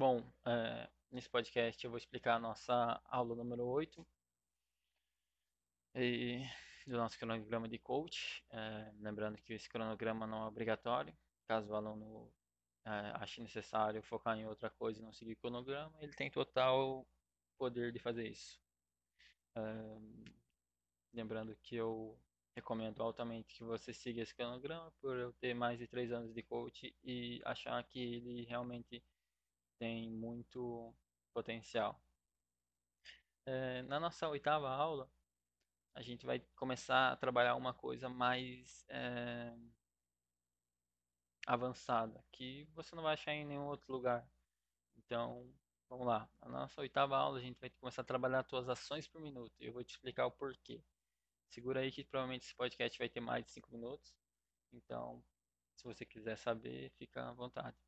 Bom, é, nesse podcast eu vou explicar a nossa aula número 8 e, do nosso cronograma de coach. É, lembrando que esse cronograma não é obrigatório. Caso o aluno é, ache necessário focar em outra coisa e não seguir o cronograma, ele tem total poder de fazer isso. É, lembrando que eu recomendo altamente que você siga esse cronograma por eu ter mais de 3 anos de coach e achar que ele realmente tem muito potencial. É, na nossa oitava aula, a gente vai começar a trabalhar uma coisa mais é, avançada, que você não vai achar em nenhum outro lugar. Então, vamos lá. Na nossa oitava aula, a gente vai começar a trabalhar as suas ações por minuto. E eu vou te explicar o porquê. Segura aí que provavelmente esse podcast vai ter mais de 5 minutos. Então, se você quiser saber, fica à vontade.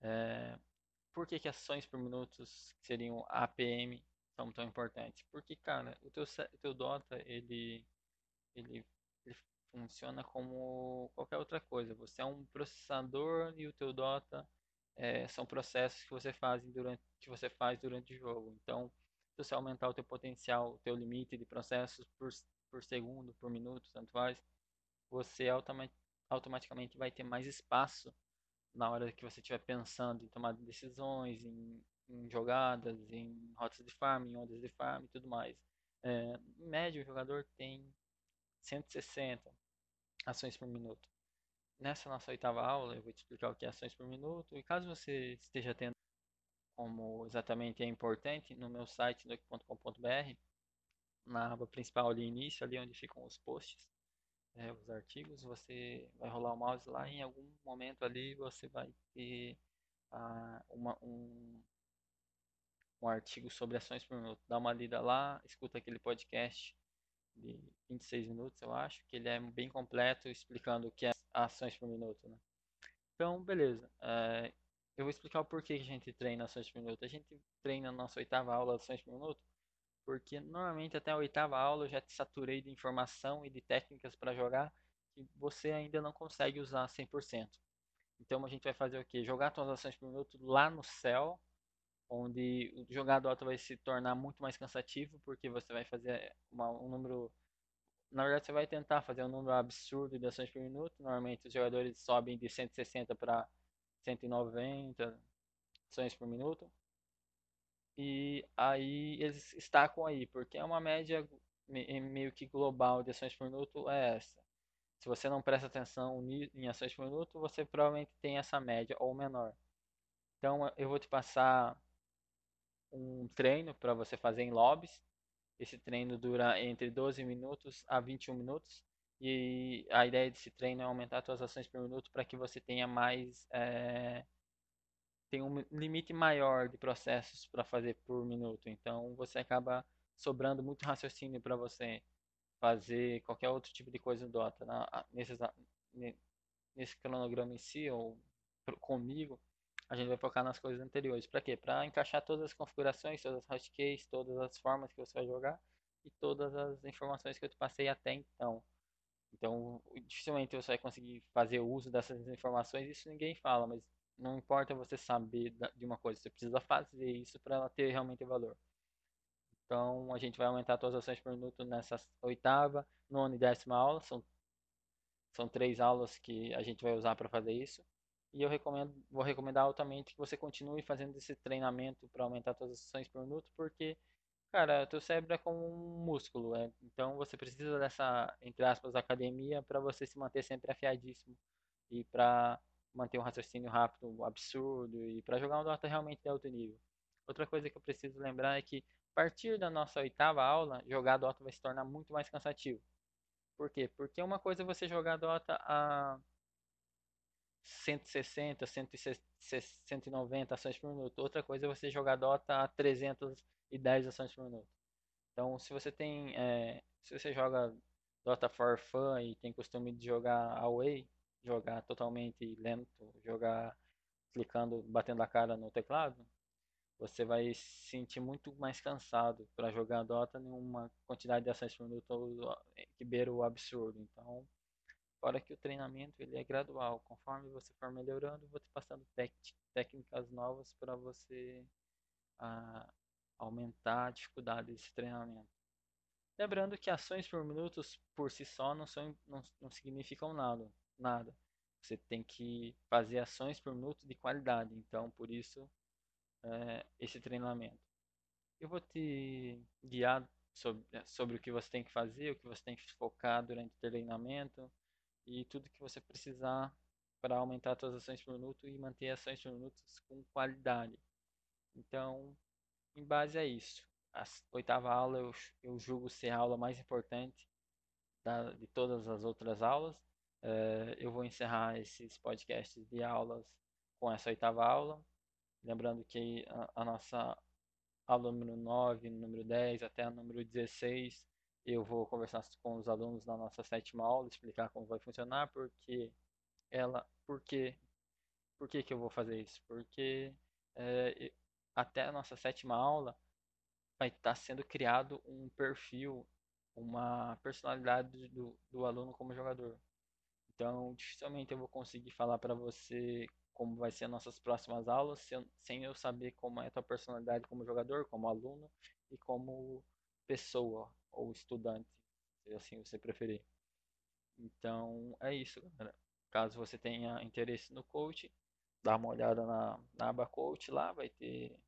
É, por que, que ações por minutos, que seriam APM, são tão importantes? Porque, cara, o teu, o teu Dota, ele, ele, ele funciona como qualquer outra coisa. Você é um processador e o teu Dota é, são processos que você faz durante que você faz durante o jogo. Então, se você aumentar o teu potencial, o teu limite de processos por, por segundo, por minuto, tanto faz, você automaticamente vai ter mais espaço na hora que você estiver pensando em tomar decisões, em, em, jogadas, em rotas de farm, em ondas de farm e tudo mais. É, em média, o jogador tem 160 ações por minuto. Nessa nossa oitava aula, eu vou te explicar o que é ações por minuto. E caso você esteja tendo como exatamente é importante, no meu site, doc.com.br, na aba principal ali, início, ali onde ficam os posts, é, os artigos, você vai rolar o mouse lá e em algum momento ali você vai ter ah, uma, um, um artigo sobre ações por minuto. Dá uma lida lá, escuta aquele podcast de 26 minutos, eu acho, que ele é bem completo explicando o que é ações por minuto. Né? Então, beleza. É, eu vou explicar o porquê que a gente treina ações por minuto. A gente treina na nossa oitava aula ações por minuto porque normalmente até a oitava aula eu já te saturei de informação e de técnicas para jogar que você ainda não consegue usar 100%. Então a gente vai fazer o que? Jogar transações por minuto lá no céu, onde o jogar Dota vai se tornar muito mais cansativo, porque você vai fazer uma, um número. Na verdade, você vai tentar fazer um número absurdo de ações por minuto. Normalmente os jogadores sobem de 160 para 190 ações por minuto. E aí eles estacam aí, porque é uma média meio que global de ações por minuto é essa. Se você não presta atenção em ações por minuto, você provavelmente tem essa média ou menor. Então eu vou te passar um treino para você fazer em lobbies. Esse treino dura entre 12 minutos a 21 minutos. E a ideia desse treino é aumentar as suas ações por minuto para que você tenha mais é, tem um limite maior de processos para fazer por minuto. Então você acaba sobrando muito raciocínio para você fazer qualquer outro tipo de coisa no Dota. Na, nesses, nesse cronograma em si, ou comigo, a gente vai focar nas coisas anteriores. Para quê? Para encaixar todas as configurações, todas as hostkeys, todas as formas que você vai jogar e todas as informações que eu te passei até então. Então, dificilmente você vai conseguir fazer uso dessas informações, isso ninguém fala, mas não importa você saber de uma coisa, você precisa fazer isso para ela ter realmente valor. Então a gente vai aumentar todas as ações por minuto nessa oitava, nona e décima aula. São, são três aulas que a gente vai usar para fazer isso. E eu recomendo, vou recomendar altamente que você continue fazendo esse treinamento para aumentar todas as ações por minuto, porque, cara, teu cérebro é como um músculo, é, então você precisa dessa, entre aspas, academia para você se manter sempre afiadíssimo e para manter um raciocínio rápido absurdo e para jogar um Dota realmente de alto nível. Outra coisa que eu preciso lembrar é que a partir da nossa oitava aula, jogar Dota vai se tornar muito mais cansativo. Por quê? Porque uma coisa é você jogar Dota a 160, 190 ações por minuto. Outra coisa é você jogar Dota a 310 ações por minuto. Então, se você tem, é, se você joga Dota for fun e tem costume de jogar away, jogar totalmente lento, jogar clicando, batendo a cara no teclado, você vai se sentir muito mais cansado para jogar Dota em uma quantidade de ações por minuto que beira o absurdo. Então, fora que o treinamento ele é gradual, conforme você for melhorando, vou te passando técnicas novas para você ah, aumentar a dificuldade desse treinamento. Lembrando que ações por minutos por si só não, são, não, não significam nada, nada. Você tem que fazer ações por minuto de qualidade. Então, por isso, é, esse treinamento. Eu vou te guiar sobre, sobre o que você tem que fazer, o que você tem que focar durante o treinamento e tudo que você precisar para aumentar suas ações por minuto e manter ações por minuto com qualidade. Então, em base a isso, a oitava aula eu, eu julgo ser a aula mais importante da, de todas as outras aulas. Uh, eu vou encerrar esses podcasts de aulas com essa oitava aula. Lembrando que a, a nossa aula número 9, número 10 até a número 16, eu vou conversar com os alunos na nossa sétima aula, explicar como vai funcionar, porque ela, porque, por que que eu vou fazer isso? Porque é, até a nossa sétima aula vai estar sendo criado um perfil, uma personalidade do, do aluno como jogador. Então, dificilmente eu vou conseguir falar para você como vai ser nossas próximas aulas sem eu saber como é a tua personalidade como jogador, como aluno e como pessoa ou estudante, se assim você preferir. Então, é isso, galera. Caso você tenha interesse no coach, dá uma olhada na, na aba coach lá, vai ter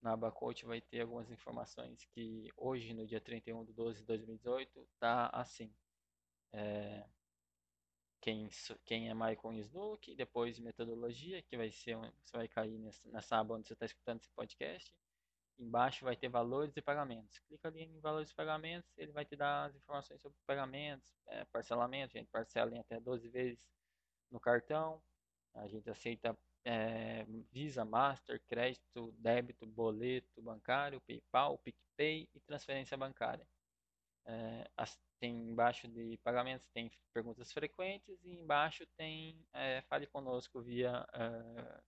na aba coach vai ter algumas informações que hoje, no dia 31 de 12 de 2018, tá assim. É, quem, quem é Michael Snook, depois metodologia, que vai ser, você vai cair nessa, nessa aba onde você está escutando esse podcast. Embaixo vai ter valores e pagamentos. Clica ali em valores e pagamentos, ele vai te dar as informações sobre pagamentos, é, parcelamento, a gente parcela em até 12 vezes no cartão. A gente aceita é, Visa, Master, crédito, débito, boleto bancário, PayPal, PicPay e transferência bancária. É, as, tem embaixo de pagamentos tem perguntas frequentes e embaixo tem é, fale conosco via é,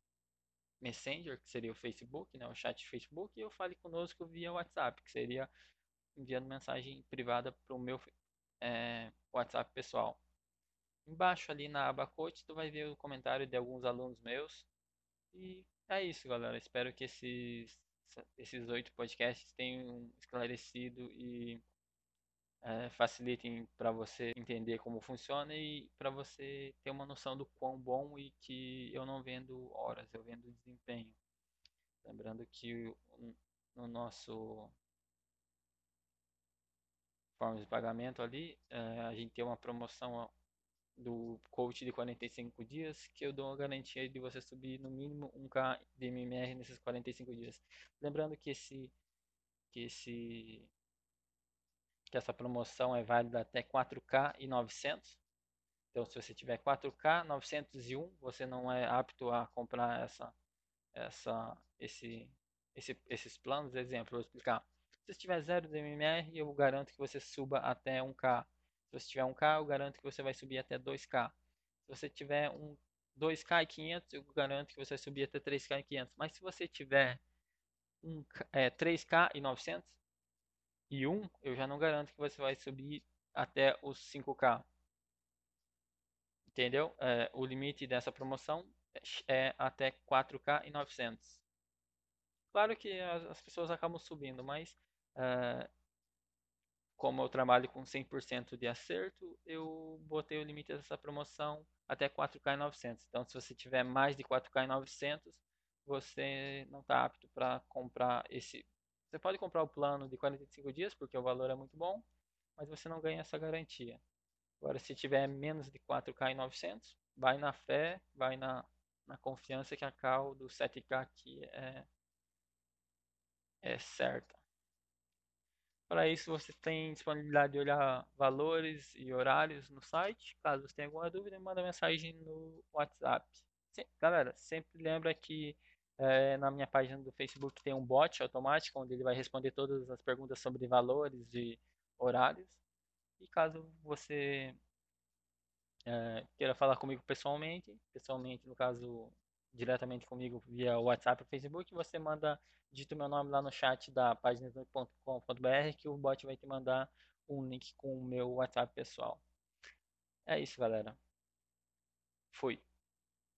Messenger, que seria o Facebook, né, o chat Facebook, e eu fale conosco via WhatsApp, que seria enviando mensagem privada para o meu é, WhatsApp pessoal. Embaixo ali na aba coach, tu vai ver o comentário de alguns alunos meus. E é isso, galera. Espero que esses esses oito podcasts tenham esclarecido e é, facilitem para você entender como funciona e para você ter uma noção do quão bom e que eu não vendo horas, eu vendo desempenho. Lembrando que no nosso forma de pagamento ali, é, a gente tem uma promoção do coach de 45 dias, que eu dou a garantia de você subir no mínimo 1k de MMR nesses 45 dias. Lembrando que esse que esse que essa promoção é válida até 4k e 900. Então, se você tiver 4k 901, você não é apto a comprar essa essa esse, esse esses planos. Exemplo, vou explicar. Se você tiver 0 de MMR, eu garanto que você suba até 1k se você tiver 1K, eu garanto que você vai subir até 2K. Se você tiver um 2K e 500, eu garanto que você vai subir até 3K e 500. Mas se você tiver um, é, 3K e 900 e 1, eu já não garanto que você vai subir até os 5K. Entendeu? É, o limite dessa promoção é até 4K e 900. Claro que as, as pessoas acabam subindo, mas uh, como eu trabalho com 100% de acerto, eu botei o limite dessa promoção até 4K 900. Então, se você tiver mais de 4K 900, você não está apto para comprar esse. Você pode comprar o plano de 45 dias, porque o valor é muito bom, mas você não ganha essa garantia. Agora, se tiver menos de 4K 900, vai na fé, vai na, na confiança que a cal do 7K aqui é, é certa. Para isso, você tem disponibilidade de olhar valores e horários no site. Caso você tenha alguma dúvida, manda mensagem no WhatsApp. galera, sempre lembra que é, na minha página do Facebook tem um bot automático onde ele vai responder todas as perguntas sobre valores e horários. E caso você é, queira falar comigo pessoalmente, pessoalmente no caso diretamente comigo via WhatsApp ou Facebook, você manda digita o meu nome lá no chat da página .com.br que o bot vai te mandar um link com o meu WhatsApp pessoal. É isso, galera. Fui.